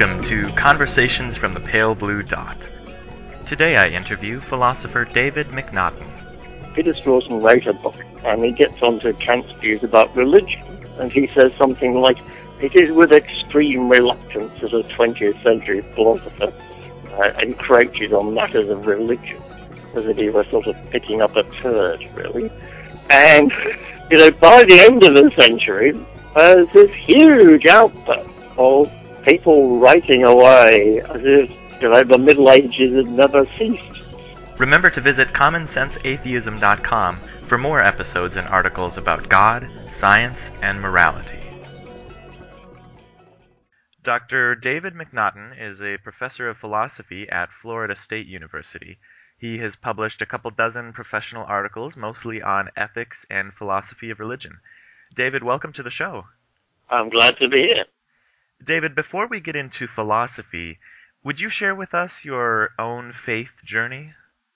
Welcome to Conversations from the Pale Blue Dot. Today I interview philosopher David McNaughton. Peter Strawson wrote a book, and he gets onto Kant's views about religion, and he says something like, it is with extreme reluctance that a 20th century philosopher uh, encroaches on matters of religion, as if he were sort of picking up a turd, really. And, you know, by the end of the century, there's this huge output of people writing away as if, you know, the Middle Ages had never ceased. Remember to visit commonsenseatheism.com for more episodes and articles about God, science, and morality. Dr. David McNaughton is a professor of philosophy at Florida State University. He has published a couple dozen professional articles, mostly on ethics and philosophy of religion. David, welcome to the show. I'm glad to be here. David, before we get into philosophy, would you share with us your own faith journey?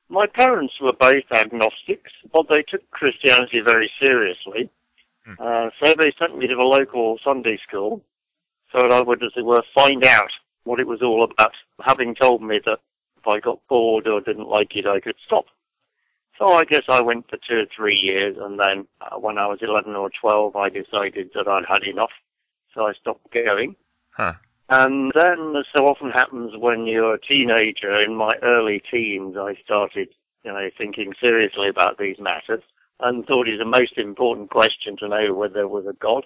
My parents were both agnostics, but they took Christianity very seriously. Hmm. Uh, so they sent me to the local Sunday school so that I would, as it were, find out what it was all about, having told me that if I got bored or didn't like it, I could stop. So I guess I went for two or three years, and then uh, when I was 11 or 12, I decided that I'd had enough, so I stopped going. And then, as so often happens when you're a teenager, in my early teens, I started, you know, thinking seriously about these matters and thought it the most important question to know whether there was a God.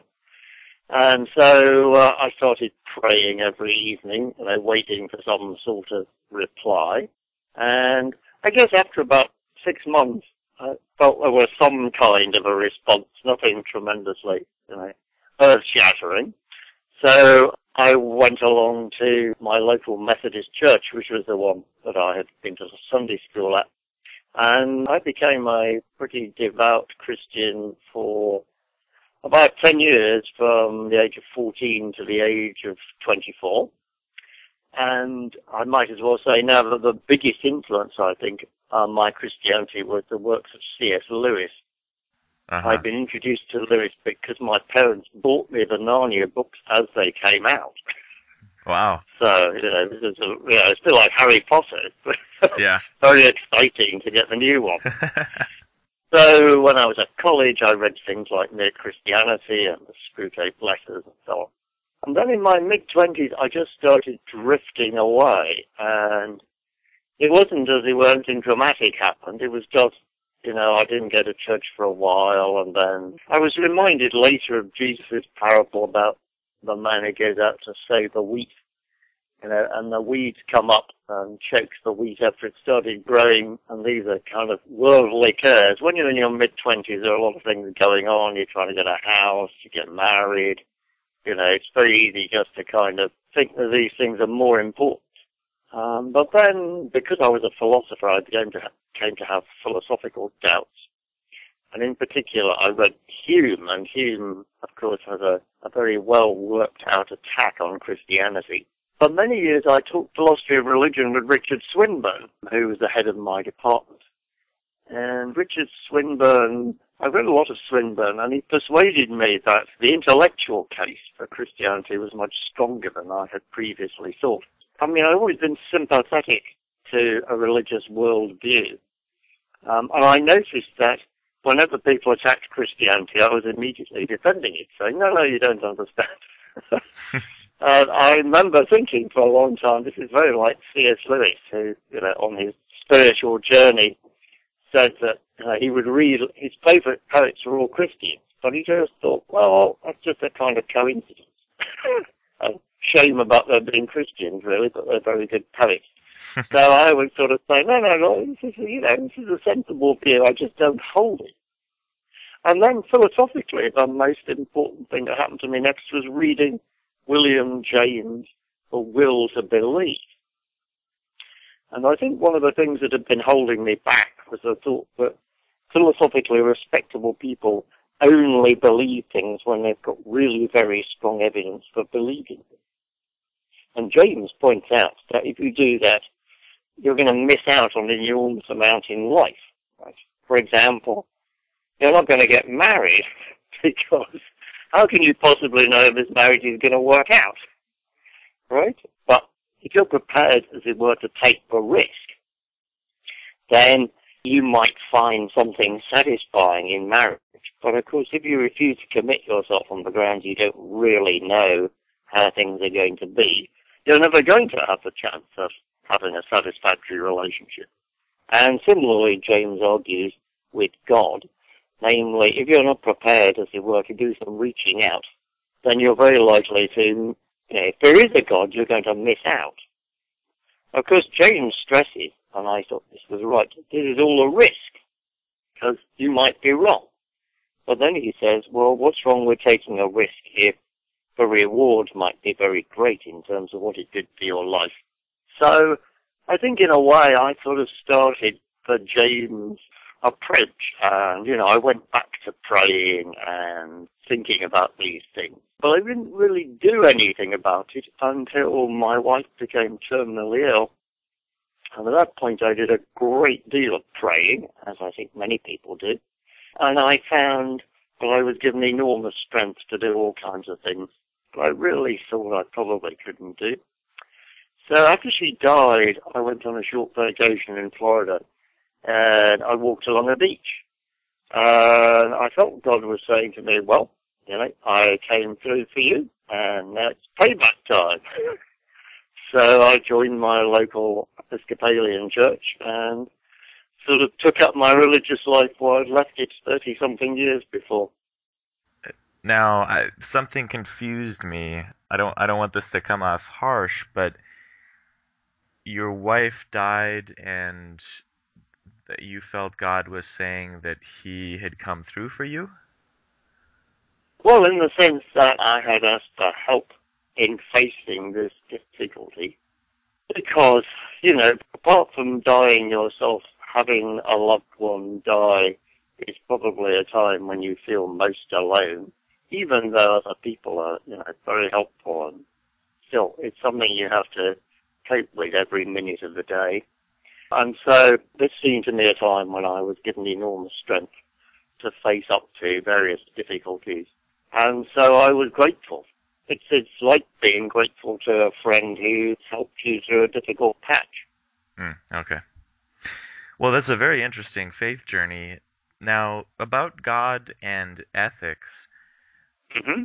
And so uh, I started praying every evening, you know, waiting for some sort of reply. And I guess after about six months, I felt there was some kind of a response, nothing tremendously, you know, earth-shattering. So I went along to my local Methodist church, which was the one that I had been to Sunday school at. And I became a pretty devout Christian for about 10 years from the age of 14 to the age of 24. And I might as well say now that the biggest influence, I think, on my Christianity was the works of C.S. Lewis. Uh-huh. I've been introduced to Lewis because my parents bought me the Narnia books as they came out. Wow. So, you know, this is a, you know, it's bit like Harry Potter. yeah. Very exciting to get the new one. so, when I was at college, I read things like Mere Christianity and the Screwtape Letters and so on. And then in my mid-twenties, I just started drifting away. And it wasn't as if anything dramatic happened. It was just you know, I didn't go to church for a while, and then I was reminded later of Jesus' parable about the man who goes out to sow the wheat, you know, and the weeds come up and chokes the wheat after it started growing, and these are kind of worldly cares. When you're in your mid-twenties, there are a lot of things going on. You're trying to get a house, you get married, you know, it's very easy just to kind of think that these things are more important. Um, but then, because I was a philosopher, I began to came to have philosophical doubts. And in particular, I read Hume, and Hume, of course, has a, a very well worked out attack on Christianity. For many years, I taught philosophy of religion with Richard Swinburne, who was the head of my department. And Richard Swinburne, I read a lot of Swinburne, and he persuaded me that the intellectual case for Christianity was much stronger than I had previously thought. I mean, I've always been sympathetic to a religious worldview. Um, and I noticed that whenever people attacked Christianity, I was immediately defending it, saying, no, no, you don't understand. uh, I remember thinking for a long time, this is very like C.S. Lewis, who, you know, on his spiritual journey said that uh, he would read, his favorite poets were all Christians, but he just thought, well, that's just a kind of coincidence. shame about them being Christians, really, but they're very good poets. so I would sort of say, no, no, no, this is, you know, this is a sensible view. I just don't hold it. And then philosophically, the most important thing that happened to me next was reading William James' The Will to Believe. And I think one of the things that had been holding me back was the thought that philosophically respectable people only believe things when they've got really very strong evidence for believing them. And James points out that if you do that, you're going to miss out on an enormous amount in life. Right? For example, you're not going to get married because how can you possibly know if this marriage is going to work out? right? But if you're prepared, as it were, to take the risk, then you might find something satisfying in marriage. But of course, if you refuse to commit yourself on the grounds you don't really know how things are going to be, you're never going to have the chance of having a satisfactory relationship. And similarly, James argues with God, namely, if you're not prepared, as it were, to do some reaching out, then you're very likely to, you know, if there is a God, you're going to miss out. Of course, James stresses, and I thought this was right, this is all a risk, because you might be wrong. But then he says, well, what's wrong with taking a risk if the reward might be very great in terms of what it did for your life? So I think in a way I sort of started the James approach and, you know, I went back to praying and thinking about these things. But I didn't really do anything about it until my wife became terminally ill. And at that point I did a great deal of praying, as I think many people do. And I found that I was given enormous strength to do all kinds of things I really thought I probably couldn't do. So after she died, I went on a short vacation in Florida and I walked along a beach. And I felt God was saying to me, well, you know, I came through for you and now it's payback time. so I joined my local Episcopalian church and sort of took up my religious life where I'd left it 30 something years before. Now, I, something confused me. I don't I don't want this to come off harsh, but your wife died and that you felt God was saying that he had come through for you? Well, in the sense that I had asked for help in facing this difficulty. Because, you know, apart from dying yourself, having a loved one die is probably a time when you feel most alone, even though other people are, you know, very helpful and still, it's something you have to cope with every minute of the day. And so this seemed to me a time when I was given enormous strength to face up to various difficulties. And so I was grateful. It's, it's like being grateful to a friend who helped you through a difficult patch. Mm, okay. Well, that's a very interesting faith journey. Now, about God and ethics, Mm-hmm.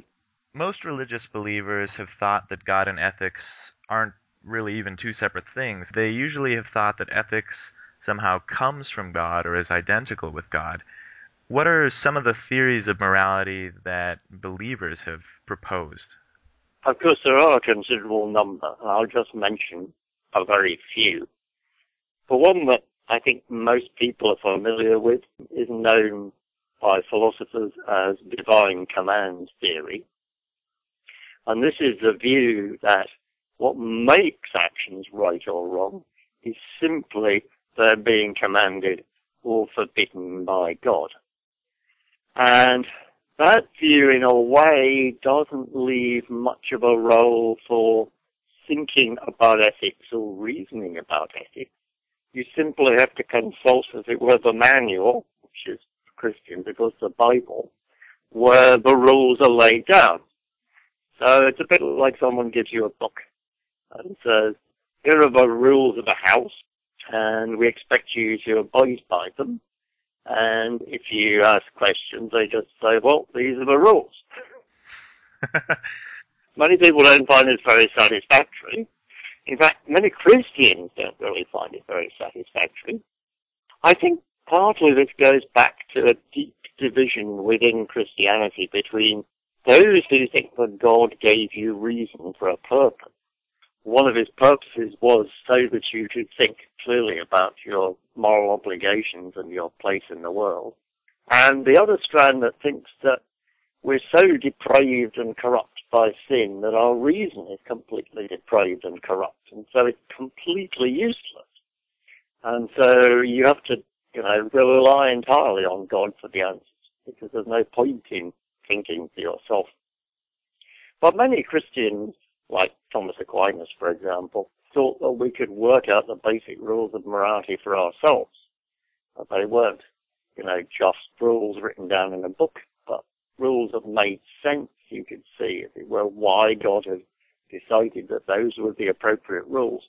most religious believers have thought that God and ethics aren't really even two separate things. They usually have thought that ethics somehow comes from God or is identical with God. What are some of the theories of morality that believers have proposed? Of course, there are a considerable number, and I'll just mention a very few. The one that I think most people are familiar with is known by philosophers as divine command theory. And this is the view that what makes actions right or wrong is simply their being commanded or forbidden by God. And that view, in a way, doesn't leave much of a role for thinking about ethics or reasoning about ethics. You simply have to consult, as it were, the manual, which is Christian because the Bible, where the rules are laid down. So it's a bit like someone gives you a book and says, here are the rules of the house, and we expect you to abide by them. And if you ask questions, they just say, well, these are the rules. many people don't find this very satisfactory. In fact, many Christians don't really find it very satisfactory. I think partly this goes back to a deep division within Christianity between those who think that God gave you reason for a purpose. One of his purposes was so that you should think clearly about your moral obligations and your place in the world. And the other strand that thinks that we're so depraved and corrupt by sin that our reason is completely depraved and corrupt, and so it's completely useless. And so you have to, you know, rely entirely on God for the answers, because there's no point in thinking for yourself. But many Christians, like Thomas Aquinas, for example, thought that we could work out the basic rules of morality for ourselves. But they weren't, you know, just rules written down in a book, but rules that made sense. You could see, as it were, why God had decided that those were the appropriate rules.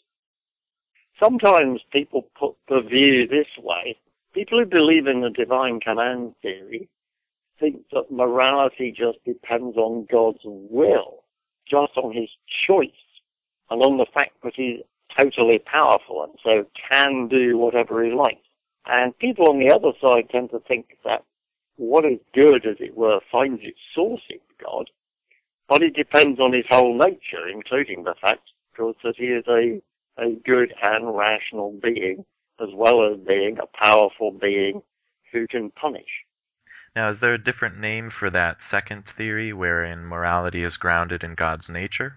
Sometimes people put the view this way. People who believe in the divine command theory think that morality just depends on God's will, just on his choice, and on the fact that he's totally powerful and so can do whatever he likes. And people on the other side tend to think that what is good, as it were, finds its source in God, but it depends on his whole nature, including the fact, of course, that he is a, a good and rational being, as well as being a powerful being who can punish. Now, is there a different name for that second theory wherein morality is grounded in God's nature?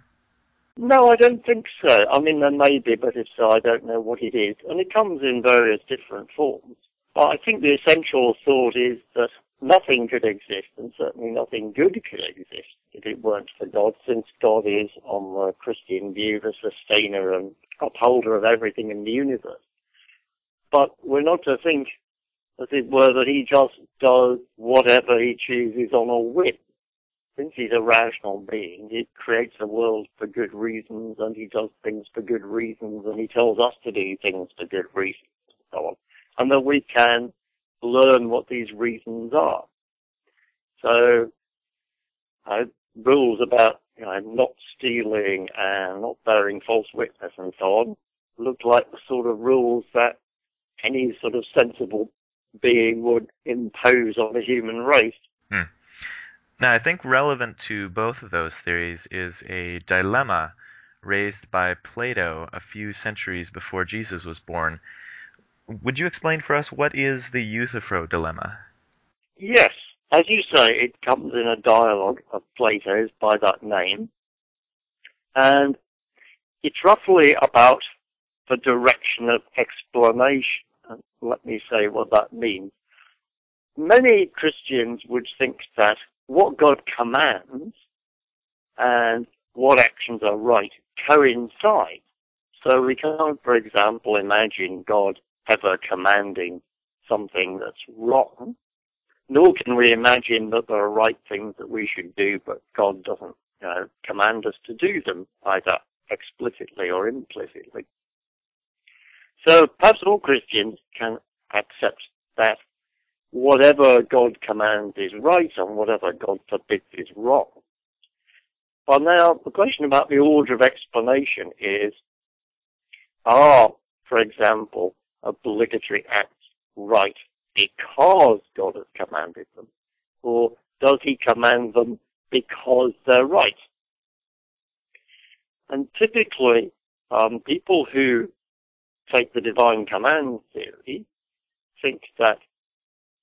No, I don't think so. I mean, there may be, but if so, I don't know what it is. And it comes in various different forms. But I think the essential thought is that nothing could exist, and certainly nothing good could exist, if it weren't for God, since God is, on the Christian view, the sustainer and upholder of everything in the universe. But we're not to think, as it were, that he just does whatever he chooses on a whim since he's a rational being, he creates a world for good reasons and he does things for good reasons and he tells us to do things for good reasons and so on. And that we can learn what these reasons are. So, uh, rules about you know, not stealing and not bearing false witness and so on look like the sort of rules that any sort of sensible being would impose on the human race. Hmm. Now, I think relevant to both of those theories is a dilemma raised by Plato a few centuries before Jesus was born. Would you explain for us what is the Euthyphro dilemma? Yes. As you say, it comes in a dialogue of Plato's by that name. And it's roughly about the direction of explanation. Let me say what that means. Many Christians would think that what God commands and what actions are right coincide. So we can't, for example, imagine God ever commanding something that's wrong, nor can we imagine that there are right things that we should do, but God doesn't you know, command us to do them, either explicitly or implicitly. So perhaps all Christians can accept that whatever God commands is right and whatever God forbids is wrong. But now the question about the order of explanation is, are, for example, obligatory acts right because God has commanded them? Or does he command them because they're right? And typically, um, people who take the divine command theory think that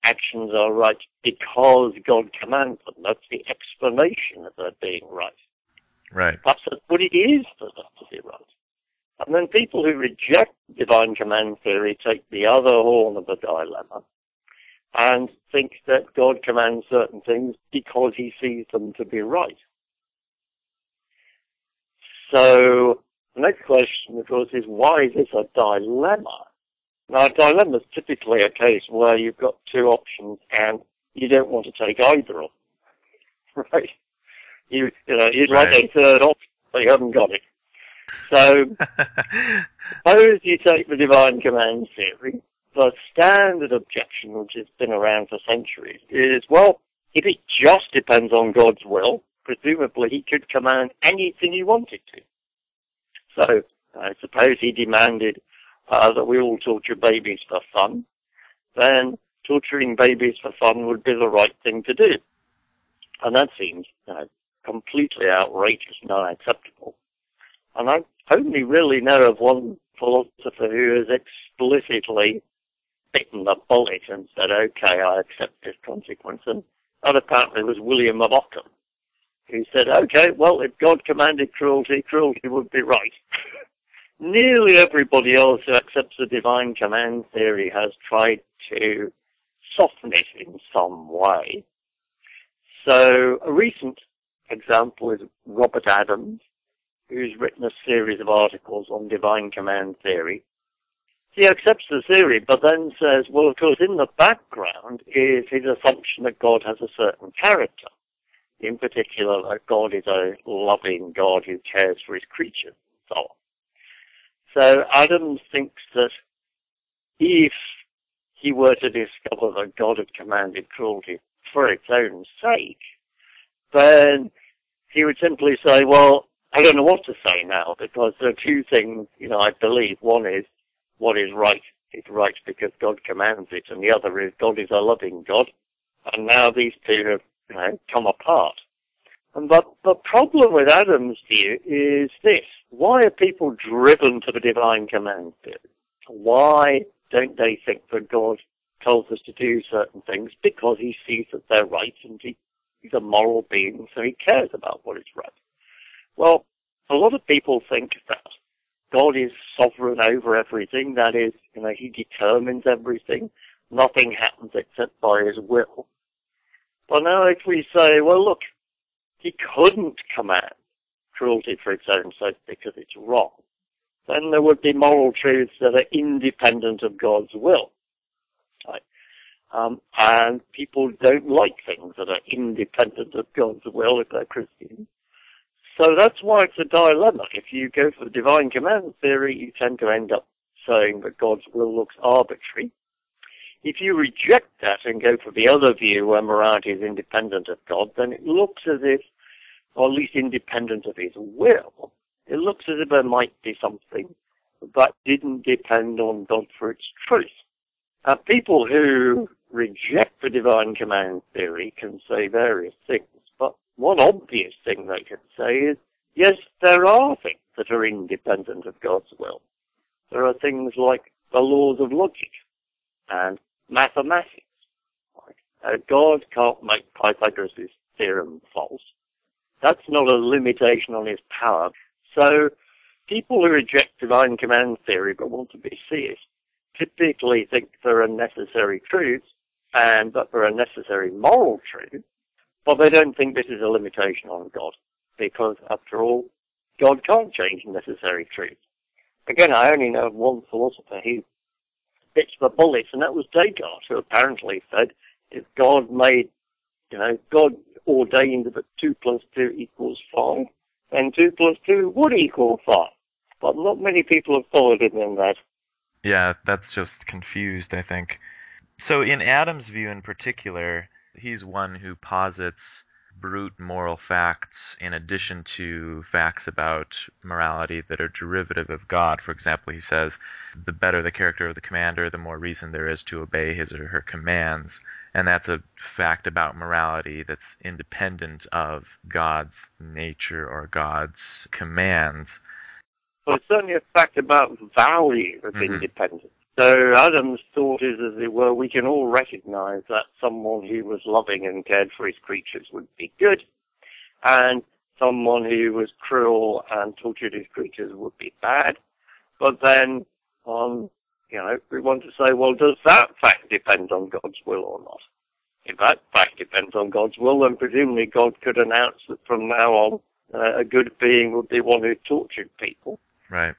actions are right because God commands them. That's the explanation of their being right. Right. That's what it is for them to be right. And then people who reject divine command theory take the other horn of the dilemma and think that God commands certain things because he sees them to be right. So the next question, of course, is why is this a dilemma? Now, a dilemma is typically a case where you've got two options and you don't want to take either of them, right? You, you know, you'd right. like a third option, but you haven't got it. So, suppose you take the divine command theory, the standard objection, which has been around for centuries, is, well, if it just depends on God's will, presumably he could command anything he wanted to. So, I suppose he demanded uh, that we all torture babies for fun, then torturing babies for fun would be the right thing to do. And that seems completely outrageous and unacceptable. And I only really know of one philosopher who has explicitly bitten the bullet and said, okay, I accept this consequence. And that apparently was William of Ockham, who said, okay, well, if God commanded cruelty, cruelty would be right. nearly everybody else who accepts the divine command theory has tried to soften it in some way. So a recent example is Robert Adams, who's written a series of articles on divine command theory. He accepts the theory, but then says, well, of course, in the background is his assumption that God has a certain character. In particular that God is a loving God who cares for his creatures and so on. So Adam thinks that if he were to discover that God had commanded cruelty for its own sake, then he would simply say, well, I don't know what to say now because there are two things, you know, I believe. One is what is right is right because God commands it, and the other is God is a loving God. And now these two have you know, come apart. And but the problem with Adams' view is this. Why are people driven to the divine command? Why don't they think that God tells us to do certain things because he sees that they're right and he, he's a moral being, so he cares about what is right? Well, a lot of people think that God is sovereign over everything. That is, you know, he determines everything. Nothing happens except by his will. But now if we say, well look, he couldn't command cruelty for its own sake because it's wrong, then there would be moral truths that are independent of God's will. Right? Um, and people don't like things that are independent of God's will if they're Christians. So that's why it's a dilemma. If you go for the divine command theory, you tend to end up saying that God's will looks arbitrary. If you reject that and go for the other view where morality is independent of God, then it looks as if, or at least independent of his will, it looks as if there might be something that didn't depend on God for its truth. Now, people who reject the divine command theory can say various things, but one obvious thing they can say is, yes, there are things that are independent of God's will. There are things like the laws of logic and mathematics. Uh, God can't make Pythagoras' theorem false. That's not a limitation on his power. So people who reject divine command theory but want to be theists typically think there are necessary truths and that there are necessary moral truths, but they don't think this is a limitation on God because after all, God can't change necessary truths. Again, I only know of one philosopher who bits the bullets, and that was Descartes, who apparently said if God made, you know, God ordained that 2 plus 2 equals 5, then 2 plus 2 would equal 5. But not many people have followed him in that. Yeah, that's just confused, I think. So, in Adams' view in particular, he's one who posits brute moral facts in addition to facts about morality that are derivative of God. For example, he says, the better the character of the commander, the more reason there is to obey his or her commands. And that's a fact about morality that's independent of God's nature or God's commands. Well, it's certainly a fact about value of mm-hmm. independence. So Adams' thought is, as it were, we can all recognize that someone who was loving and cared for his creatures would be good, and someone who was cruel and tortured his creatures would be bad. But then, on, you know, we want to say, well, does that fact depend on God's will or not? If that fact depends on God's will, then presumably God could announce that from now on, uh, a good being would be one who tortured people. Right.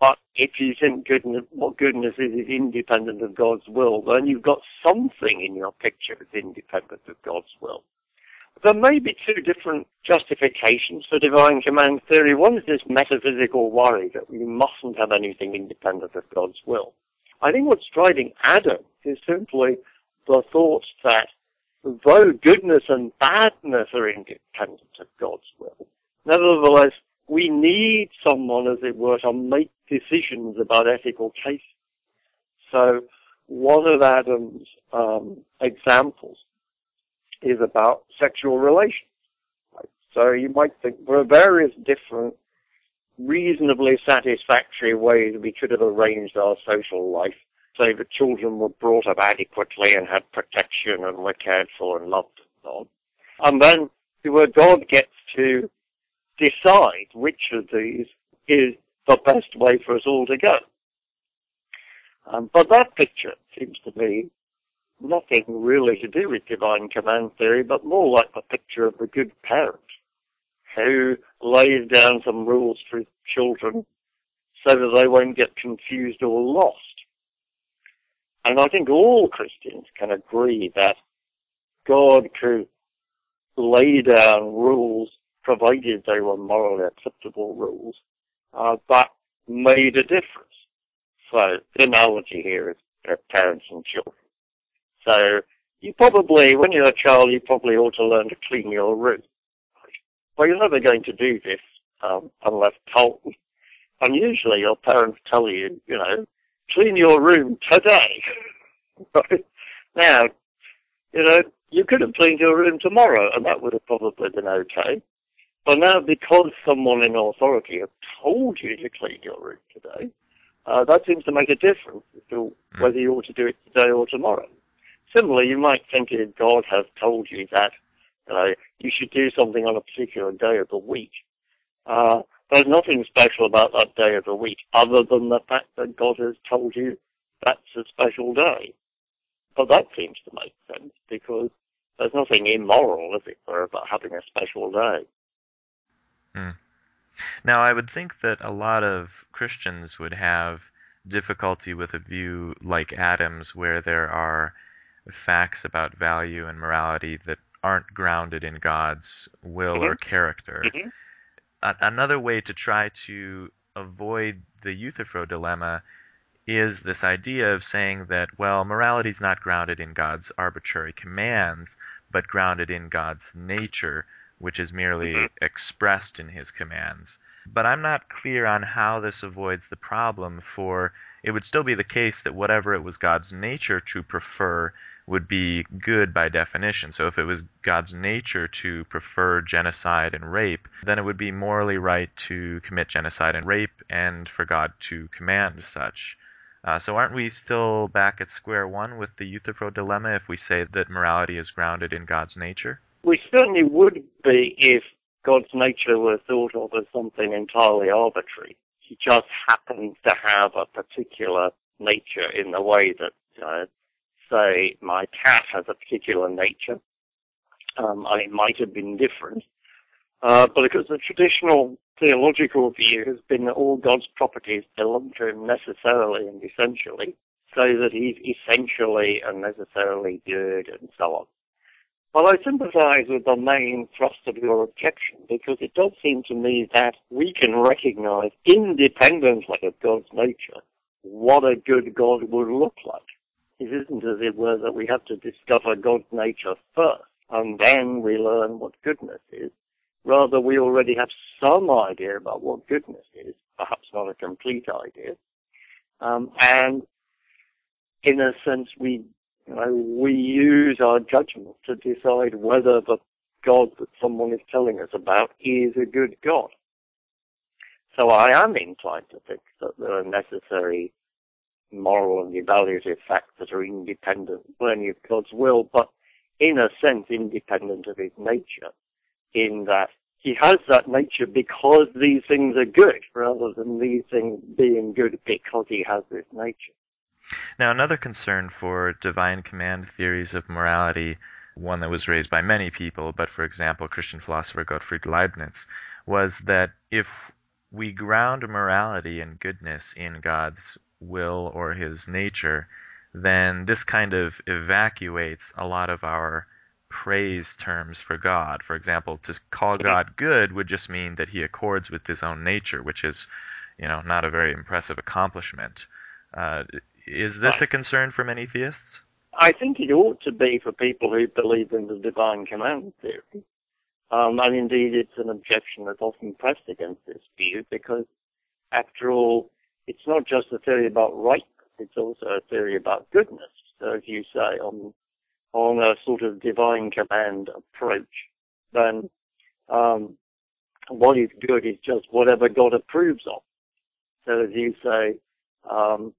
But if you think goodness, what goodness is, is independent of God's will, then you've got something in your picture that's independent of God's will. There may be two different justifications for divine command theory. One is this metaphysical worry that we mustn't have anything independent of God's will. I think what's driving Adam is simply the thought that though goodness and badness are independent of God's will, nevertheless we need someone, as it were, to make decisions about ethical cases. So one of Adams' um, examples is about sexual relations. So you might think there are various different reasonably satisfactory ways we could have arranged our social life. Say the children were brought up adequately and had protection and were cared for and loved and so on. And then where God gets to decide which of these is the best way for us all to go. Um, but that picture seems to me nothing really to do with divine command theory, but more like the picture of the good parent who lays down some rules for his children so that they won't get confused or lost. And I think all Christians can agree that God could lay down rules, provided they were morally acceptable rules, uh, that made a difference. So the analogy here is uh, parents and children. So you probably, when you're a child, you probably ought to learn to clean your room. Well, you're never going to do this um, unless told. And usually your parents tell you, you know, clean your room today. now, you know, you could have cleaned your room tomorrow, and that would have probably been okay. But now, because someone in authority has told you to clean your room today, uh, that seems to make a difference as to hmm. whether you ought to do it today or tomorrow. Similarly, you might think if God has told you that uh, you should do something on a particular day of the week. Uh, there's nothing special about that day of the week other than the fact that God has told you that's a special day. But that seems to make sense because there's nothing immoral, as it were, about having a special day. Hmm. Now, I would think that a lot of Christians would have difficulty with a view like Adams', where there are facts about value and morality that aren't grounded in God's will mm-hmm. or character. Mm-hmm. A- another way to try to avoid the Euthyphro dilemma is this idea of saying that, well, morality is not grounded in God's arbitrary commands, but grounded in God's nature, which is merely mm-hmm. expressed in his commands. But I'm not clear on how this avoids the problem, for it would still be the case that whatever it was God's nature to prefer would be good by definition. So if it was God's nature to prefer genocide and rape, then it would be morally right to commit genocide and rape and for God to command such. Uh, so aren't we still back at square one with the Euthyphro dilemma if we say that morality is grounded in God's nature? We certainly would be if God's nature were thought of as something entirely arbitrary. He just happens to have a particular nature in the way that uh, say my cat has a particular nature. Um, I might have been different. Uh, but because the traditional theological view has been that all God's properties belong to him necessarily and essentially, so that he's essentially and necessarily good and so on. Well, I sympathize with the main thrust of your objection because it does seem to me that we can recognize independently of God's nature what a good God would look like. It isn't as it were that we have to discover God's nature first, and then we learn what goodness is. Rather, we already have some idea about what goodness is, perhaps not a complete idea. Um, and in a sense, we you know, we use our judgment to decide whether the God that someone is telling us about is a good God. So I am inclined to think that there are necessary moral and evaluative facts that are independent only of God's will, but in a sense independent of his nature, in that he has that nature because these things are good, rather than these things being good because he has this nature. Now, another concern for divine command theories of morality, one that was raised by many people, but for example, Christian philosopher Gottfried Leibniz, was that if we ground morality and goodness in God's will or his nature, then this kind of evacuates a lot of our praise terms for God. For example, to call God good would just mean that he accords with his own nature, which is, you know, not a very impressive accomplishment. Uh, is this a concern for many theists? I think it ought to be for people who believe in the divine command theory. Um, and indeed, it's an objection that's often pressed against this view because, after all, it's not just a theory about rightness, it's also a theory about goodness. So if you say on, on a sort of divine command approach, then um, what is good is just whatever God approves of. So as you say, um,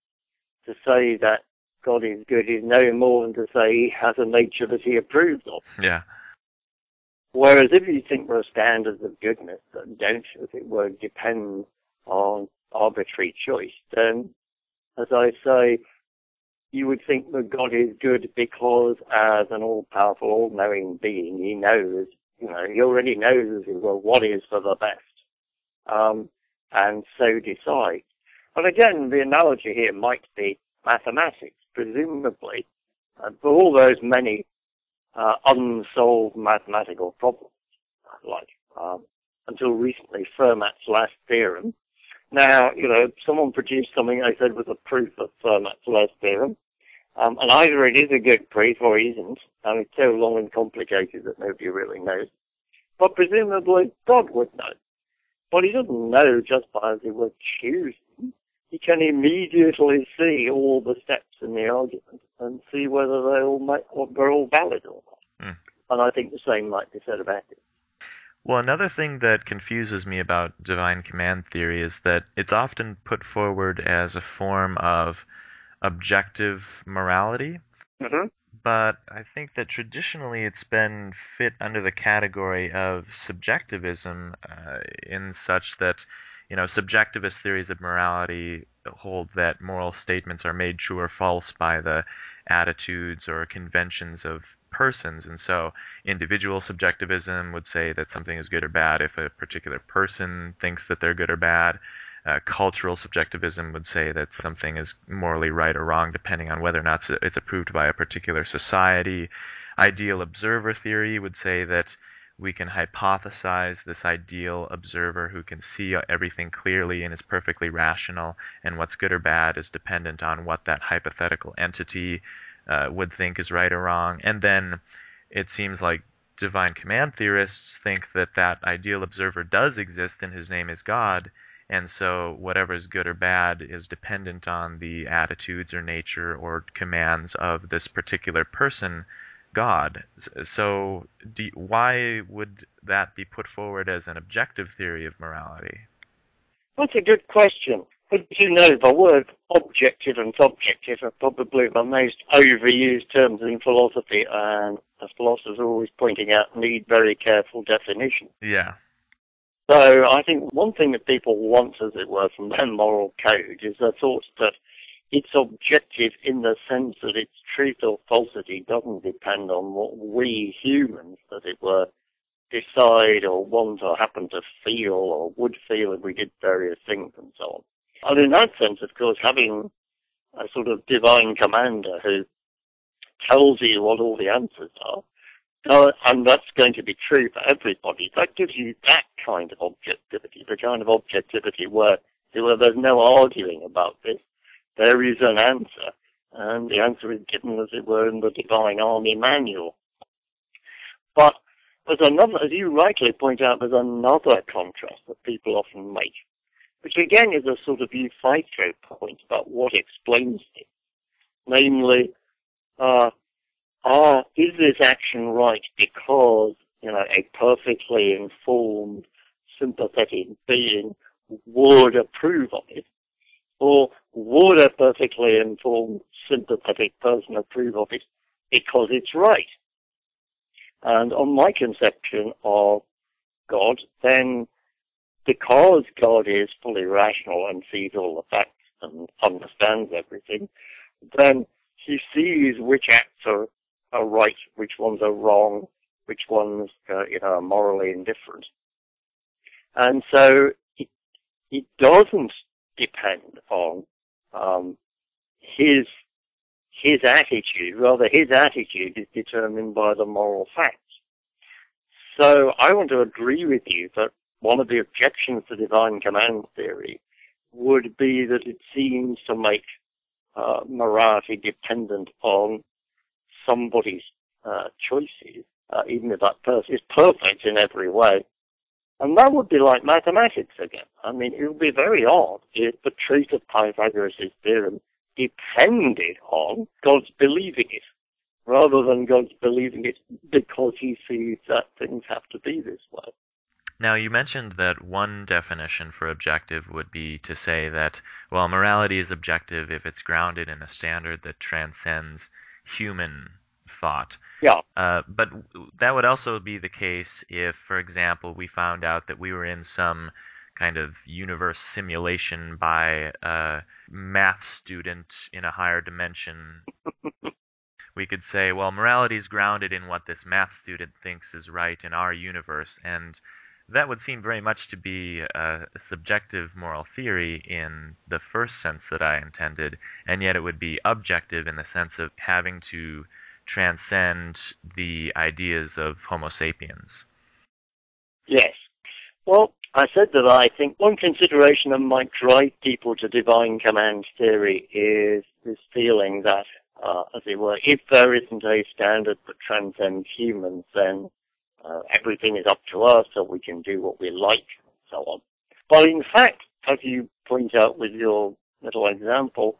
to say that God is good is no more than to say he has a nature that he approves of. Yeah. Whereas if you think there are standards of goodness that don't, as it were, depend on arbitrary choice, then, as I say, you would think that God is good because as an all-powerful, all-knowing being, he knows, you know, he already knows as well, what is for the best. Um, and so decides. But again, the analogy here might be mathematics, presumably. Uh, for all those many uh, unsolved mathematical problems, like um, until recently Fermat's last theorem. Now, you know, someone produced something they said was a proof of Fermat's last theorem, um, and either it is a good proof or it isn't, and it's so long and complicated that nobody really knows. But presumably God would know. But he doesn't know just by the word choosing. He can immediately see all the steps in the argument and see whether they all make, they're all valid or not. Mm. And I think the same might be said about it. Well, another thing that confuses me about divine command theory is that it's often put forward as a form of objective morality. Mm-hmm. But I think that traditionally it's been fit under the category of subjectivism uh, in such that, you know, subjectivist theories of morality hold that moral statements are made true or false by the attitudes or conventions of persons. And so individual subjectivism would say that something is good or bad if a particular person thinks that they're good or bad. Uh, cultural subjectivism would say that something is morally right or wrong depending on whether or not it's approved by a particular society. Ideal observer theory would say that we can hypothesize this ideal observer who can see everything clearly and is perfectly rational, and what's good or bad is dependent on what that hypothetical entity uh, would think is right or wrong. And then it seems like divine command theorists think that that ideal observer does exist and his name is God. And so whatever is good or bad is dependent on the attitudes or nature or commands of this particular person God. So, why would that be put forward as an objective theory of morality? That's a good question. But you know, the word objective and subjective are probably the most overused terms in philosophy, and as philosophers are always pointing out, need very careful definition. Yeah. So I think one thing that people want, as it were, from their moral code is the thought that it's objective in the sense that its truth or falsity doesn't depend on what we humans, as it were, decide or want or happen to feel or would feel if we did various things and so on. And in that sense, of course, having a sort of divine commander who tells you what all the answers are, uh, and that's going to be true for everybody, that gives you that kind of objectivity, the kind of objectivity where, where there's no arguing about this there is an answer, and the answer is given, as it were, in the Divine Army Manual. But there's another, as you rightly point out, there's another contrast that people often make, which again is a sort of Euthyphro point about what explains it. Namely, uh, uh, is this action right because, you know, a perfectly informed, sympathetic being would approve of it? Or would a perfectly informed, sympathetic person approve of it because it's right? And on my conception of God, then because God is fully rational and sees all the facts and understands everything, then he sees which acts are, are right, which ones are wrong, which ones uh, you know, are morally indifferent. And so it, it doesn't depend on um, his his attitude. Rather, his attitude is determined by the moral facts. So I want to agree with you that one of the objections to divine command theory would be that it seems to make uh, morality dependent on somebody's uh, choices, uh, even if that person is perfect in every way. And that would be like mathematics again. I mean, it would be very odd if the truth of Pythagoras' theorem depended on God's believing it, rather than God's believing it because he sees that things have to be this way. Now, you mentioned that one definition for objective would be to say that, well, morality is objective if it's grounded in a standard that transcends human thought. Yeah. Uh, but that would also be the case if, for example, we found out that we were in some kind of universe simulation by a math student in a higher dimension. we could say, well, morality is grounded in what this math student thinks is right in our universe, and that would seem very much to be a subjective moral theory in the first sense that I intended, and yet it would be objective in the sense of having to transcend the ideas of Homo sapiens. Yes. Well, I said that I think one consideration that might drive people to divine command theory is this feeling that, uh, as it were, if there isn't a standard that transcends humans, then uh, everything is up to us, so we can do what we like, and so on. But in fact, as you point out with your little example,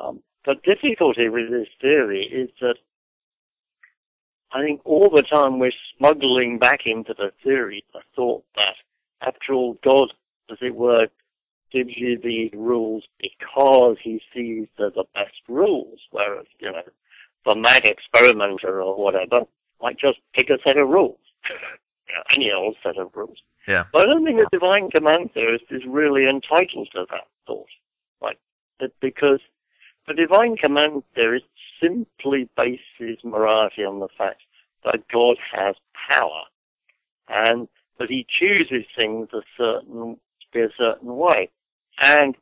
um, the difficulty with this theory is that I think all the time we're smuggling back into the theory the thought that, after all, God, as it were, gives you these rules because he sees they're the best rules, whereas, you know, the mad experimenter or whatever might just pick a set of rules. you know, any old set of rules. Yeah. But I don't think a divine command theorist is really entitled to that thought. Right? That because the divine command theorist simply bases morality on the fact that God has power and that he chooses things a certain to be a certain way. And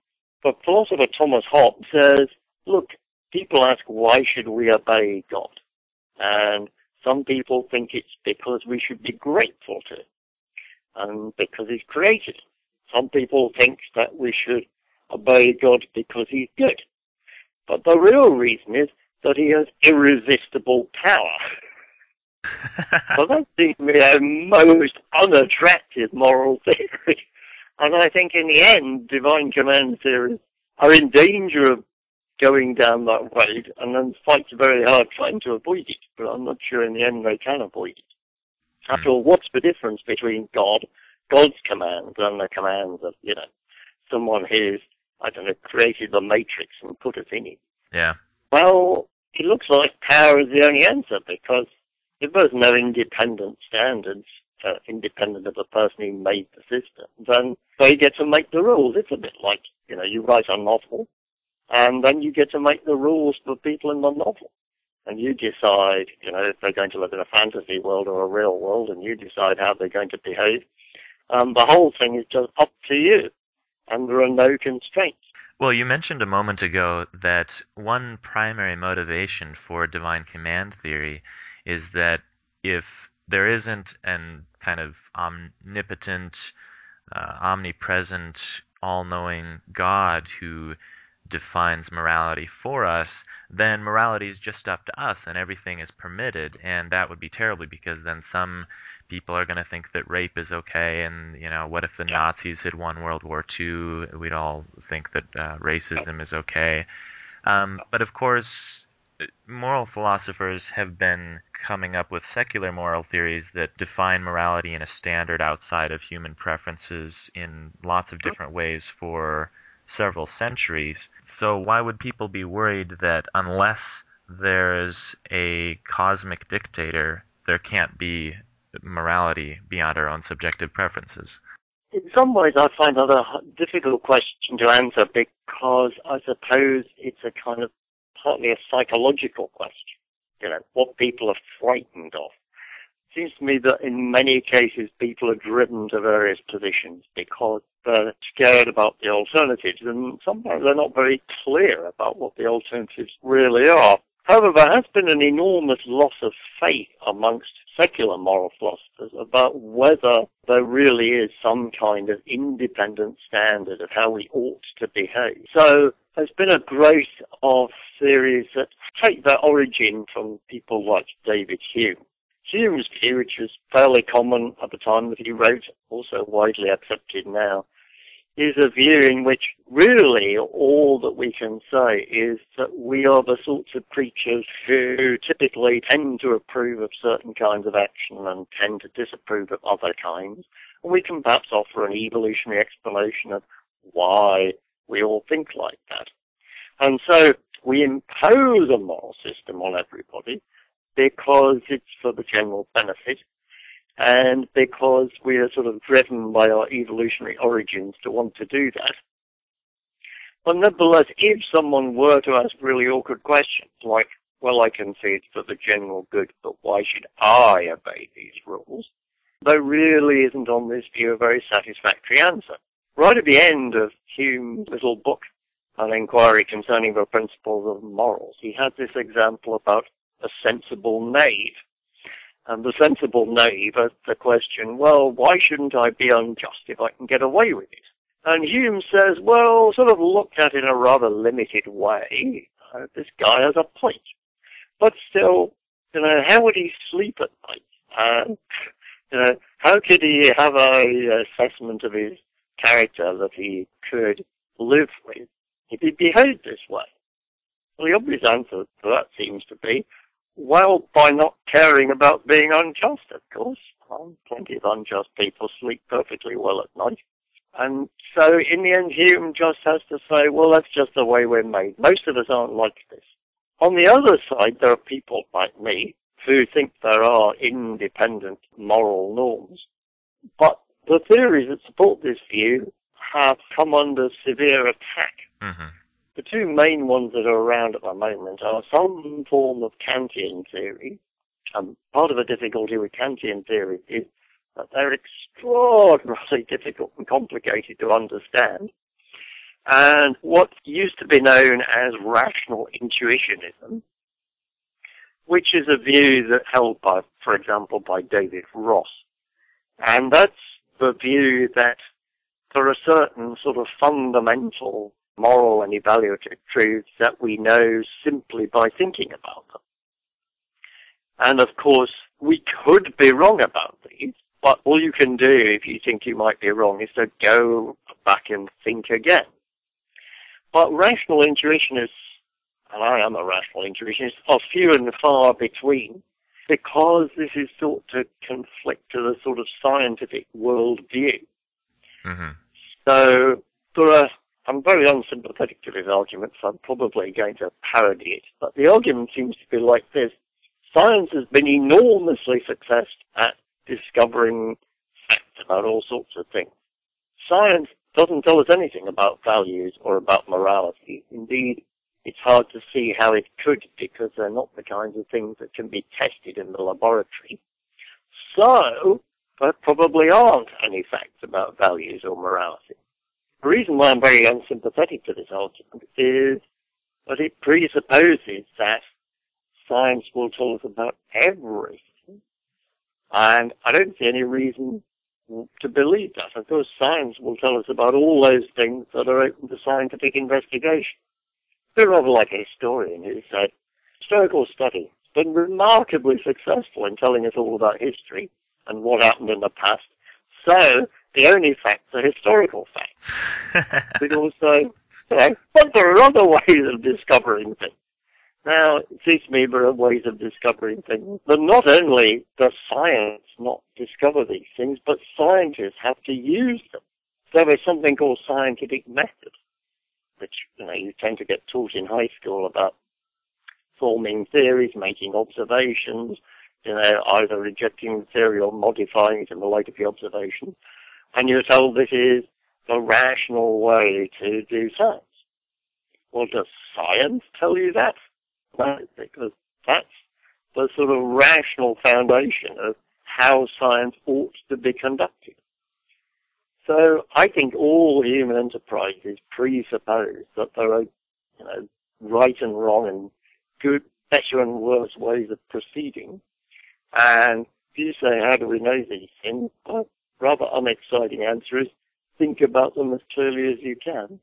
the philosopher Thomas Hobbes says, look, people ask why should we obey God? And some people think it's because we should be grateful to him and because he's created. Some people think that we should obey God because he's good. But the real reason is that he has irresistible power. so that seems to be a most unattractive moral theory. And I think in the end, divine command theories are in danger of going down that road and then fight very hard trying to avoid it. But I'm not sure in the end they can avoid it. After all, hmm. what's the difference between God, God's commands, and the commands of, you know, someone who's, I don't know, created the matrix and put us in it? Yeah. Well, it looks like power is the only answer because if there's no independent standards, uh, independent of the person who made the system, then they get to make the rules. It's a bit like, you know, you write a novel, and then you get to make the rules for people in the novel. And you decide, you know, if they're going to live in a fantasy world or a real world, and you decide how they're going to behave. Um, the whole thing is just up to you, and there are no constraints. Well, you mentioned a moment ago that one primary motivation for divine command theory is that if there isn't an kind of omnipotent, uh, omnipresent, all knowing God who defines morality for us, then morality is just up to us and everything is permitted. And that would be terribly because then some people are going to think that rape is okay. And, you know, what if the Nazis had won World War II? We'd all think that uh, racism is okay. Um, but of course, moral philosophers have been coming up with secular moral theories that define morality in a standard outside of human preferences in lots of different ways for several centuries. So why would people be worried that unless there's a cosmic dictator, there can't be morality beyond our own subjective preferences? In some ways, I find that a difficult question to answer because I suppose it's a kind of partly a psychological question. You know, what people are frightened of. It seems to me that in many cases people are driven to various positions because they're scared about the alternatives and sometimes they're not very clear about what the alternatives really are. However, there has been an enormous loss of faith amongst secular moral philosophers about whether there really is some kind of independent standard of how we ought to behave. So there's been a growth of theories that take their origin from people like David Hume. Hume's view, which was fairly common at the time that he wrote, also widely accepted now, is a view in which really all that we can say is that we are the sorts of creatures who typically tend to approve of certain kinds of action and tend to disapprove of other kinds. And we can perhaps offer an evolutionary explanation of why we all think like that. And so we impose a moral system on everybody because it's for the general benefit and because we are sort of driven by our evolutionary origins to want to do that. But nevertheless, if someone were to ask really awkward questions like, well, I can see it's for the general good, but why should I obey these rules? There really isn't on this view a very satisfactory answer. Right at the end of Hume's little book, An Inquiry Concerning the Principles of Morals, he had this example about a sensible knave. And the sensible knave asks the question, well, why shouldn't I be unjust if I can get away with it? And Hume says, well, sort of looked at in a rather limited way, uh, this guy has a point. But still, you know, how would he sleep at night? Uh, you know, how could he have a assessment of his character that he could live with if he behaved this way? Well, the obvious answer to that seems to be, well, by not caring about being unjust, of course. Well, plenty of unjust people sleep perfectly well at night. And so in the end, Hume just has to say, well, that's just the way we're made. Most of us aren't like this. On the other side, there are people like me who think there are independent moral norms. But the theories that support this view have come under severe attack. Mm-hmm. The two main ones that are around at the moment are some form of Kantian theory. And part of the difficulty with Kantian theory is that they're extraordinarily difficult and complicated to understand. And what used to be known as rational intuitionism, which is a view that held by, for example, by David Ross. And that's the view that there are certain sort of fundamental moral and evaluative truths that we know simply by thinking about them. And of course, we could be wrong about these, but all you can do if you think you might be wrong is to go back and think again. But rational intuitionists, and I am a rational intuitionist, are few and far between because this is thought to conflict to the sort of scientific worldview. Mm-hmm. So for are, I'm very unsympathetic to his argument, so I'm probably going to parody it. But the argument seems to be like this. Science has been enormously successful at discovering facts about all sorts of things. Science doesn't tell us anything about values or about morality. Indeed, it's hard to see how it could because they're not the kinds of things that can be tested in the laboratory. So, there probably aren't any facts about values or morality. The reason why I'm very unsympathetic to this argument is that it presupposes that science will tell us about everything and I don't see any reason to believe that. Of course, science will tell us about all those things that are open to scientific investigation. We're rather like a historian who said, historical study has been remarkably successful in telling us all about history and what happened in the past. So, the only facts are historical facts. we also, you know, but there are other ways of discovering things. Now, it seems to me there are ways of discovering things. But not only does science not discover these things, but scientists have to use them. So there's something called scientific method, which, you know, you tend to get taught in high school about forming theories, making observations, you know, either rejecting the theory or modifying it in the light of the observation. And you're told this is the rational way to do science. Well, does science tell you that? because that's the sort of rational foundation of how science ought to be conducted. So I think all human enterprises presuppose that there are, you know, right and wrong and good, better and worse ways of proceeding. And if you say, how do we know these things? Well, rather unexciting answer is think about them as clearly as you can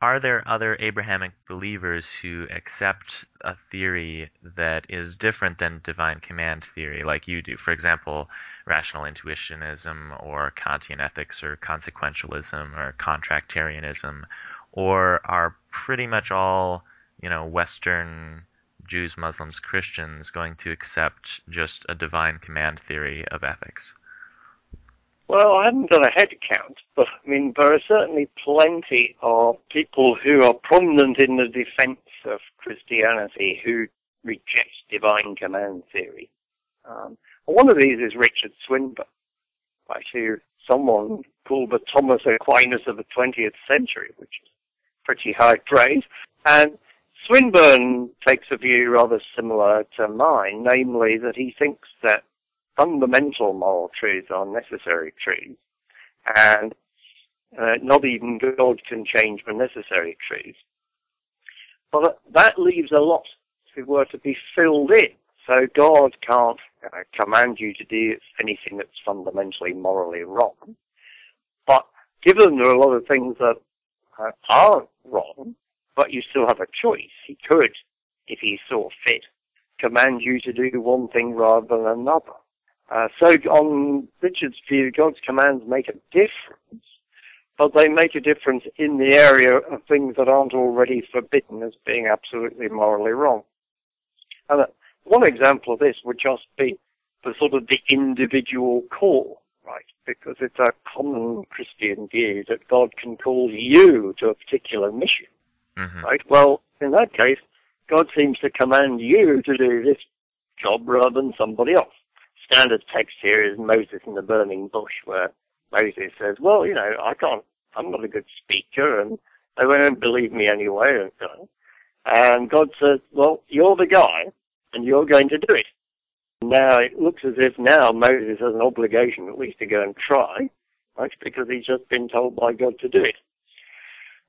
are there other Abrahamic believers who accept a theory that is different than divine command theory, like you do? For example, rational intuitionism, or Kantian ethics, or consequentialism, or contractarianism, or are pretty much all, you know, Western Jews, Muslims, Christians going to accept just a divine command theory of ethics? Well, I haven't done a head count, but I mean, there are certainly plenty of people who are prominent in the defense of Christianity who reject divine command theory. Um, one of these is Richard Swinburne, actually someone called the Thomas Aquinas of the 20th century, which is pretty high praise. And Swinburne takes a view rather similar to mine, namely that he thinks that fundamental moral truths are necessary truths, and uh, not even God can change the necessary truths. But that leaves a lot if it were to be filled in. So God can't know, command you to do anything that's fundamentally morally wrong. But given there are a lot of things that uh, are wrong, but you still have a choice, he could, if he saw fit, command you to do one thing rather than another. Uh, so on Richard's view, God's commands make a difference, but they make a difference in the area of things that aren't already forbidden as being absolutely morally wrong. And uh, one example of this would just be the sort of the individual call, right? Because it's a common Christian view that God can call you to a particular mission, mm-hmm. right? Well, in that case, God seems to command you to do this job rather than somebody else. Standard text here is Moses in the burning bush, where Moses says, "Well, you know, I can't. I'm not a good speaker, and they won't believe me anyway." And, so and God says, "Well, you're the guy, and you're going to do it." Now it looks as if now Moses has an obligation at least to go and try, right? Because he's just been told by God to do it.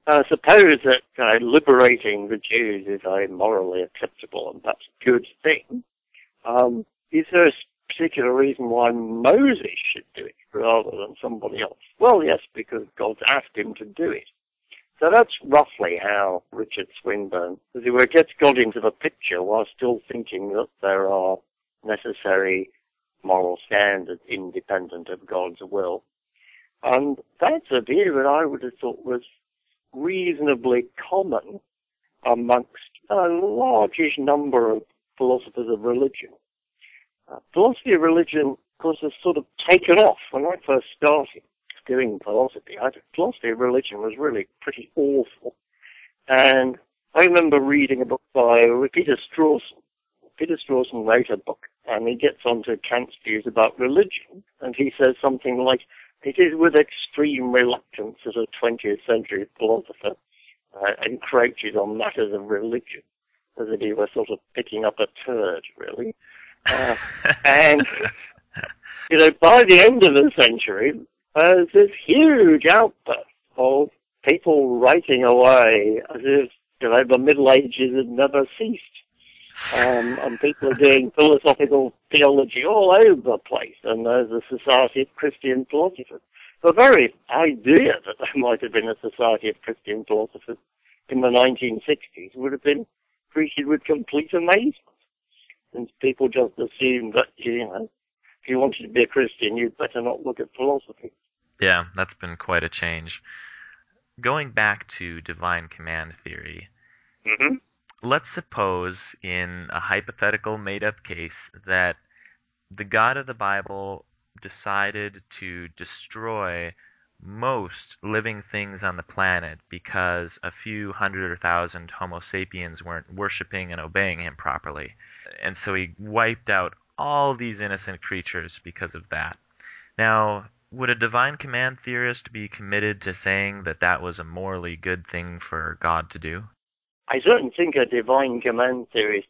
I suppose that uh, liberating the Jews is a morally acceptable and perhaps a good thing. Um, is there a particular reason why Moses should do it rather than somebody else? Well, yes, because God's asked him to do it. So that's roughly how Richard Swinburne, as it were, gets God into the picture while still thinking that there are necessary moral standards independent of God's will. And that's a view that I would have thought was reasonably common amongst a largish number of philosophers of religion. Philosophy of religion, of course, has sort of taken off. When I first started doing philosophy, I, philosophy of religion was really pretty awful. And I remember reading a book by Peter Strawson. Peter Strawson wrote a book, and he gets onto Kant's views about religion, and he says something like, it is with extreme reluctance that a 20th century philosopher uh, encroaches on matters of religion, as if he were sort of picking up a turd, really. Uh, and, you know, by the end of the century, there's this huge outburst of people writing away as if, you know, the Middle Ages had never ceased. Um, and people are doing philosophical theology all over the place, and there's a Society of Christian Philosophers. The very idea that there might have been a Society of Christian Philosophers in the 1960s would have been greeted with complete amazement, since people just assumed that, you know, if you wanted to be a Christian, you'd better not look at philosophy. Yeah, that's been quite a change. Going back to divine command theory, mm-hmm let's suppose in a hypothetical made up case that the God of the Bible decided to destroy most living things on the planet because a few hundred or thousand Homo sapiens weren't worshiping and obeying him properly. And so he wiped out all these innocent creatures because of that. Now, would a divine command theorist be committed to saying that that was a morally good thing for God to do? I don't think a divine command theorist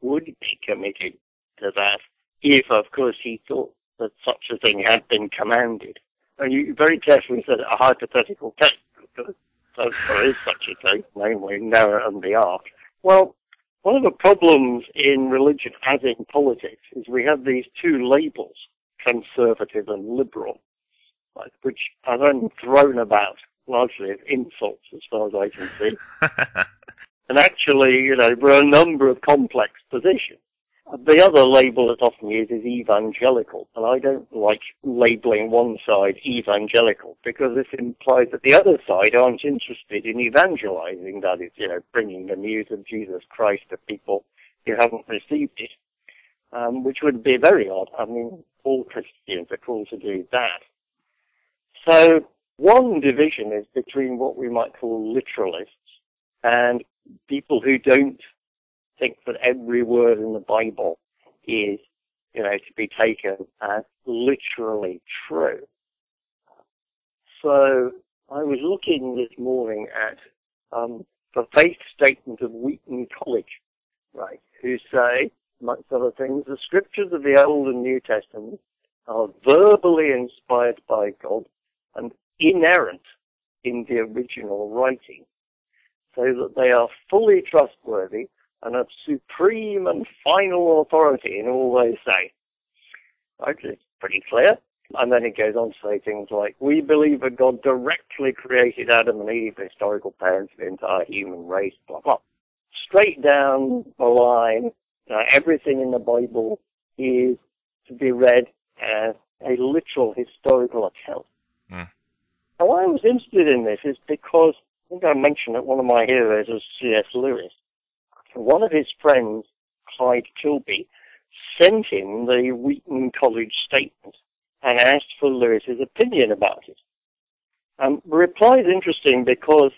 would be committed to that if, of course, he thought that such a thing had been commanded. And you very carefully said a hypothetical case, because there is such a case, namely Noah and the Ark. Well, one of the problems in religion, as in politics, is we have these two labels, conservative and liberal, like, which are then thrown about largely as insults as far as I can see. And actually, you know, there are a number of complex positions. The other label that's often used is evangelical, and I don't like labeling one side evangelical because this implies that the other side aren't interested in evangelizing, that is, you know, bringing the news of Jesus Christ to people who haven't received it, um, which would be very odd. I mean, all Christians are called to do that. So one division is between what we might call literalists and people who don't think that every word in the Bible is, you know, to be taken as literally true. So I was looking this morning at um, the faith statement of Wheaton College, right, who say, amongst other things, the scriptures of the Old and New Testament are verbally inspired by God and inerrant in the original writing so that they are fully trustworthy and of supreme and final authority in all they say. Okay, pretty clear. And then it goes on to say things like, we believe that God directly created Adam and Eve, historical parents of the entire human race, blah, blah. Straight down the line, uh, everything in the Bible is to be read as a literal historical account. Mm. And why I was interested in this is because, I think I mentioned that one of my heroes was C.S. Lewis. One of his friends, Clyde Kilby, sent him the Wheaton College statement and asked for Lewis's opinion about it. Um, the reply is interesting because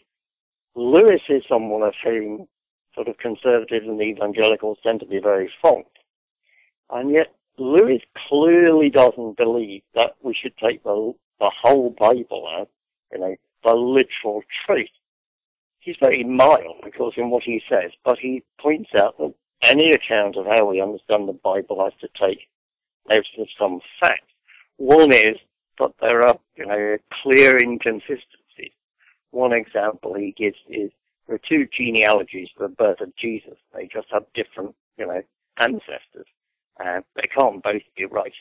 Lewis is someone of whom sort of conservatives and evangelicals tend to be very fond. And yet Lewis clearly doesn't believe that we should take the, the whole Bible as, you know, the literal truth. He's very mild, of course, in what he says, but he points out that any account of how we understand the Bible has to take notice of some facts. One is that there are, you know, clear inconsistencies. One example he gives is there are two genealogies for the birth of Jesus. They just have different, you know, ancestors. Uh, they can't both be right.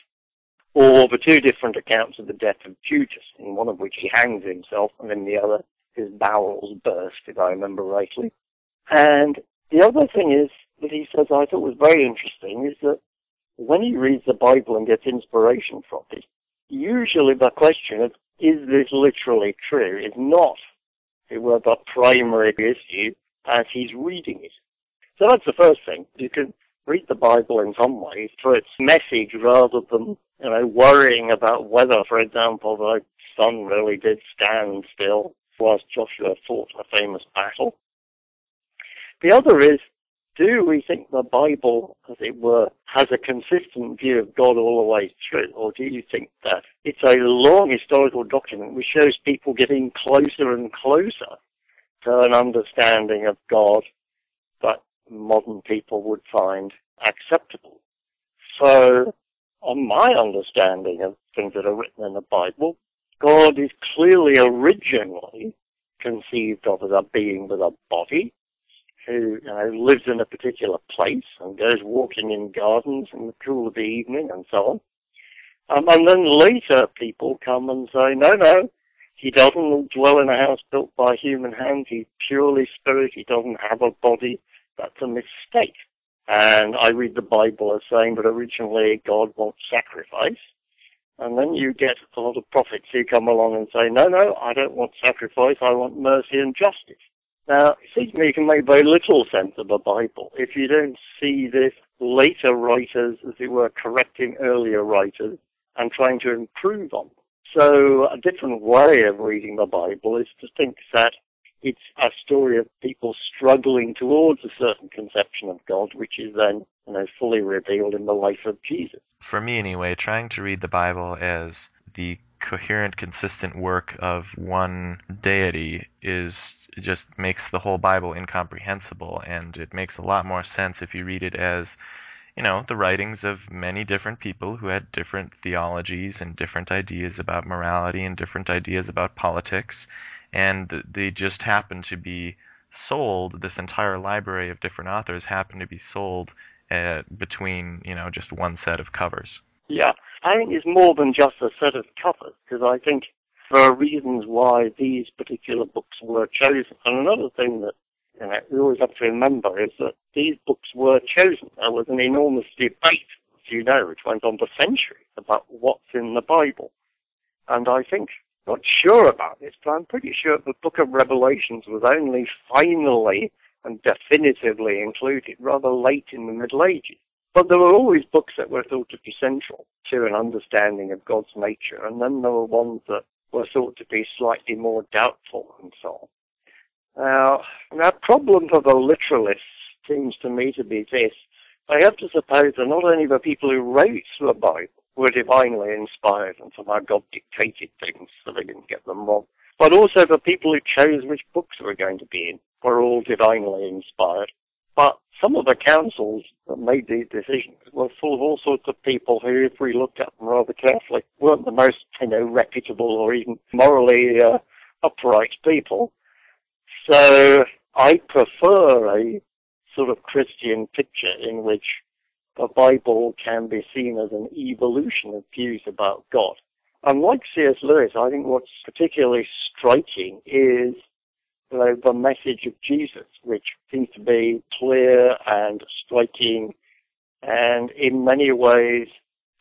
Or the two different accounts of the death of Judas, in one of which he hangs himself, and in the other his bowels burst, if I remember rightly. And the other thing is that he says I thought was very interesting is that when he reads the Bible and gets inspiration from it, usually the question of is this literally true is not it were the primary issue as he's reading it. So that's the first thing. You can read the Bible in some ways for its message rather than, you know, worrying about whether, for example, the sun really did stand still whilst Joshua fought a famous battle. The other is do we think the Bible, as it were, has a consistent view of God all the way through? Or do you think that it's a long historical document which shows people getting closer and closer to an understanding of God that modern people would find acceptable? So, on my understanding of things that are written in the Bible, God is clearly originally conceived of as a being with a body, who you know, lives in a particular place and goes walking in gardens in the cool of the evening and so on. Um, and then later people come and say, no, no, he doesn't dwell in a house built by human hands. He's purely spirit. He doesn't have a body. That's a mistake. And I read the Bible as saying that originally God wants sacrifice. And then you get a lot of prophets who come along and say, no, no, I don't want sacrifice. I want mercy and justice. Now, it seems to me you can make very little sense of the Bible if you don't see this later writers, as it were, correcting earlier writers and trying to improve on. So a different way of reading the Bible is to think that it's a story of people struggling towards a certain conception of God, which is then, you know, fully revealed in the life of Jesus. For me, anyway, trying to read the Bible as the coherent, consistent work of one deity is just makes the whole Bible incomprehensible, and it makes a lot more sense if you read it as, you know, the writings of many different people who had different theologies and different ideas about morality and different ideas about politics, and they just happen to be sold. This entire library of different authors happen to be sold uh, between, you know, just one set of covers. Yeah, I think it's more than just a set of covers because I think there are reasons why these particular books were chosen. And another thing that you know, we always have to remember is that these books were chosen. There was an enormous debate, as you know, which went on for centuries about what's in the Bible. And I think, not sure about this, but I'm pretty sure the book of Revelations was only finally and definitively included rather late in the Middle Ages. But there were always books that were thought to be central to an understanding of God's nature, and then there were ones that were thought to be slightly more doubtful and so on. Now, the problem for the literalists seems to me to be this. I have to suppose that not only the people who wrote the Bible were divinely inspired and somehow God dictated things so they didn't get them wrong, but also the people who chose which books were going to be in were all divinely inspired. But some of the councils that made these decisions were full of all sorts of people who, if we looked at them rather carefully, weren't the most, you know, reputable or even morally uh, upright people. So I prefer a sort of Christian picture in which the Bible can be seen as an evolution of views about God. And like C.S. Lewis, I think what's particularly striking is you know, the message of Jesus, which seems to be clear and striking, and in many ways,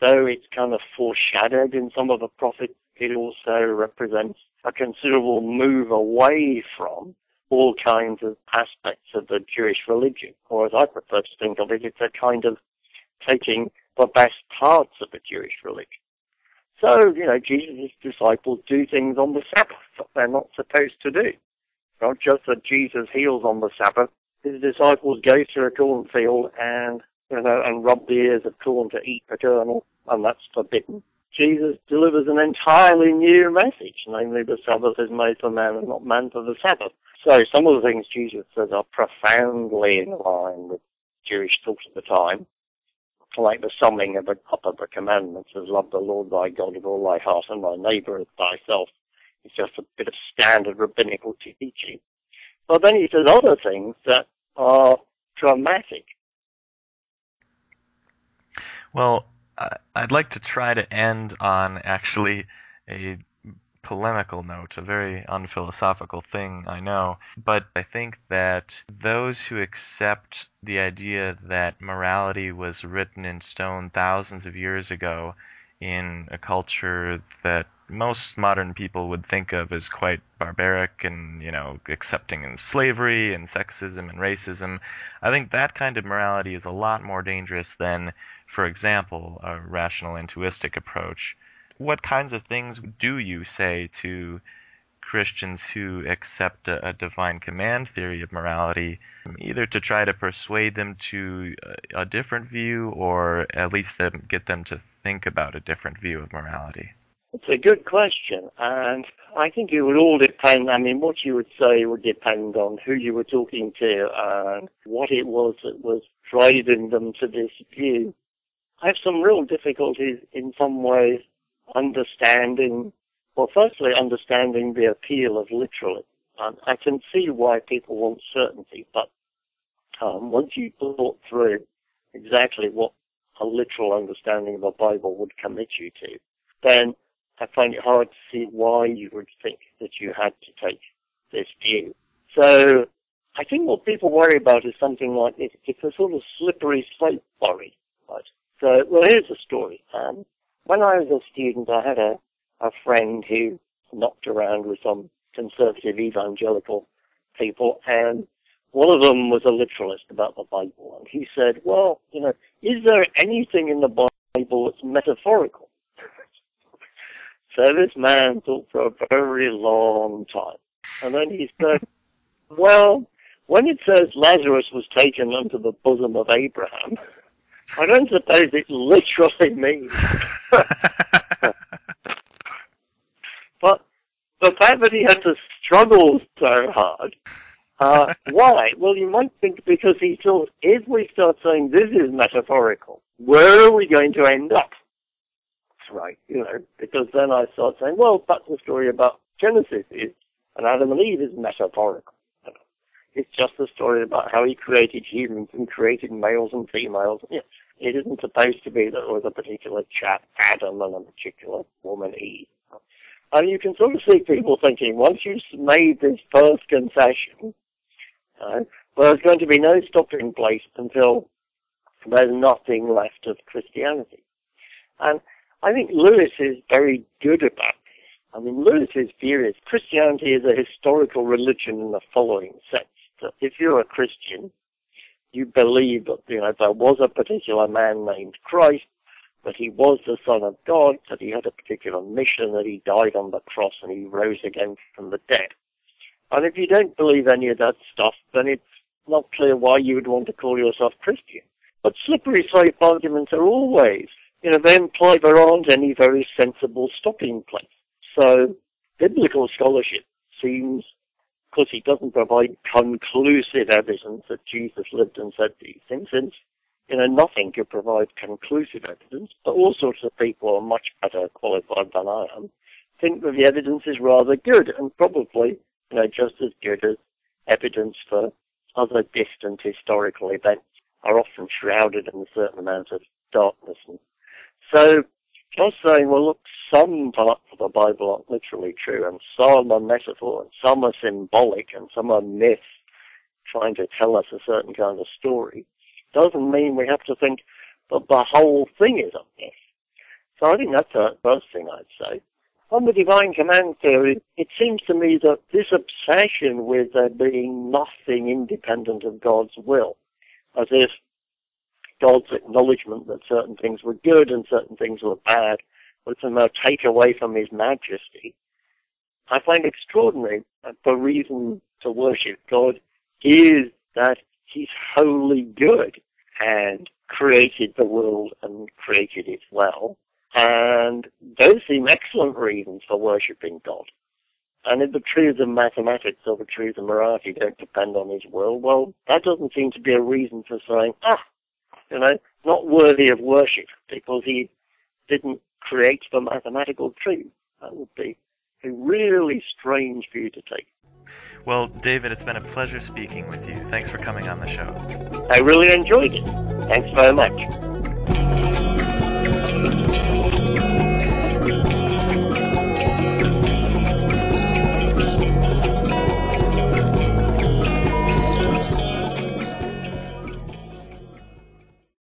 though it's kind of foreshadowed in some of the prophets, it also represents a considerable move away from all kinds of aspects of the Jewish religion, or as I prefer to think of it, it's a kind of taking the best parts of the Jewish religion. So, you know, Jesus' disciples do things on the Sabbath that they're not supposed to do. Not just that Jesus heals on the Sabbath, his disciples go to a cornfield and, you know, and rub the ears of corn to eat the kernel, and that's forbidden. Jesus delivers an entirely new message, namely the Sabbath is made for man and not man for the Sabbath. So some of the things Jesus says are profoundly in line with Jewish thought at the time, like the summing of the, up of the commandments as love the Lord thy God with all thy heart and thy neighbour as thyself. It's just a bit of standard rabbinical teaching. But then he says other things that are dramatic. Well, I'd like to try to end on actually a polemical note, a very unphilosophical thing, I know, but I think that those who accept the idea that morality was written in stone thousands of years ago in a culture that most modern people would think of as quite barbaric and, you know, accepting in slavery and sexism and racism. I think that kind of morality is a lot more dangerous than, for example, a rational intuistic approach what kinds of things do you say to Christians who accept a, a, divine command theory of morality, either to try to persuade them to a, a different view or at least them, get them to think about a different view of morality? It's a good question, and I think it would all depend. I mean, what you would say would depend on who you were talking to and what it was that was driving them to this view. I have some real difficulties in some ways understanding, well, firstly, understanding the appeal of literalism. Um, I can see why people want certainty, but um, once you thought through exactly what a literal understanding of the Bible would commit you to, then I find it hard to see why you would think that you had to take this view. So I think what people worry about is something like this. It's a sort of slippery slope worry. Right? So, well, here's a story. Um, when I was a student, I had a, a friend who knocked around with some conservative evangelical people, and one of them was a literalist about the Bible, and he said, well, you know, is there anything in the Bible that's metaphorical? so this man thought for a very long time, and then he said, well, when it says Lazarus was taken unto the bosom of Abraham, I don't suppose it literally means. but the fact that he had to struggle so hard, uh, why? Well, you might think because he thought, if we start saying this is metaphorical, where are we going to end up? Right, you know, because then I start saying, well, that's the story about Genesis is, and Adam and Eve is metaphorical. It's just a story about how he created humans and created males and females. Yeah. It isn't supposed to be that there was a particular chap, Adam, and a particular woman, Eve. And you can sort of see people thinking, once you've made this first concession, uh, there's going to be no stopping place until there's nothing left of Christianity. And I think Lewis is very good about this. I mean, Lewis's view is Christianity is a historical religion in the following sense. That if you're a Christian, you believe that you know there was a particular man named Christ, that he was the Son of God, that he had a particular mission, that he died on the cross and he rose again from the dead. And if you don't believe any of that stuff, then it's not clear why you would want to call yourself Christian. But slippery slope arguments are always, you know, they imply there aren't any very sensible stopping place. So biblical scholarship seems course, he doesn't provide conclusive evidence that Jesus lived and said these things, since you know nothing could provide conclusive evidence. But all sorts of people are much better qualified than I am. Think that the evidence is rather good, and probably you know just as good as evidence for other distant historical events are often shrouded in a certain amount of darkness. And so just saying, well, look, some parts of the Bible aren't literally true, and some are metaphor, and some are symbolic, and some are myths trying to tell us a certain kind of story, doesn't mean we have to think that the whole thing is a myth. So I think that's the first thing I'd say. On the divine command theory, it seems to me that this obsession with there being nothing independent of God's will, as if God's acknowledgement that certain things were good and certain things were bad was somehow take away from his majesty, I find extraordinary that the reason to worship God is that he's wholly good and created the world and created it well. And those seem excellent reasons for worshipping God. And if the truths of mathematics or the truths of morality don't depend on his will, well, that doesn't seem to be a reason for saying, ah, you know, not worthy of worship because he didn't create the mathematical truth. That would be a really strange view to take. Well, David, it's been a pleasure speaking with you. Thanks for coming on the show. I really enjoyed it. Thanks very much.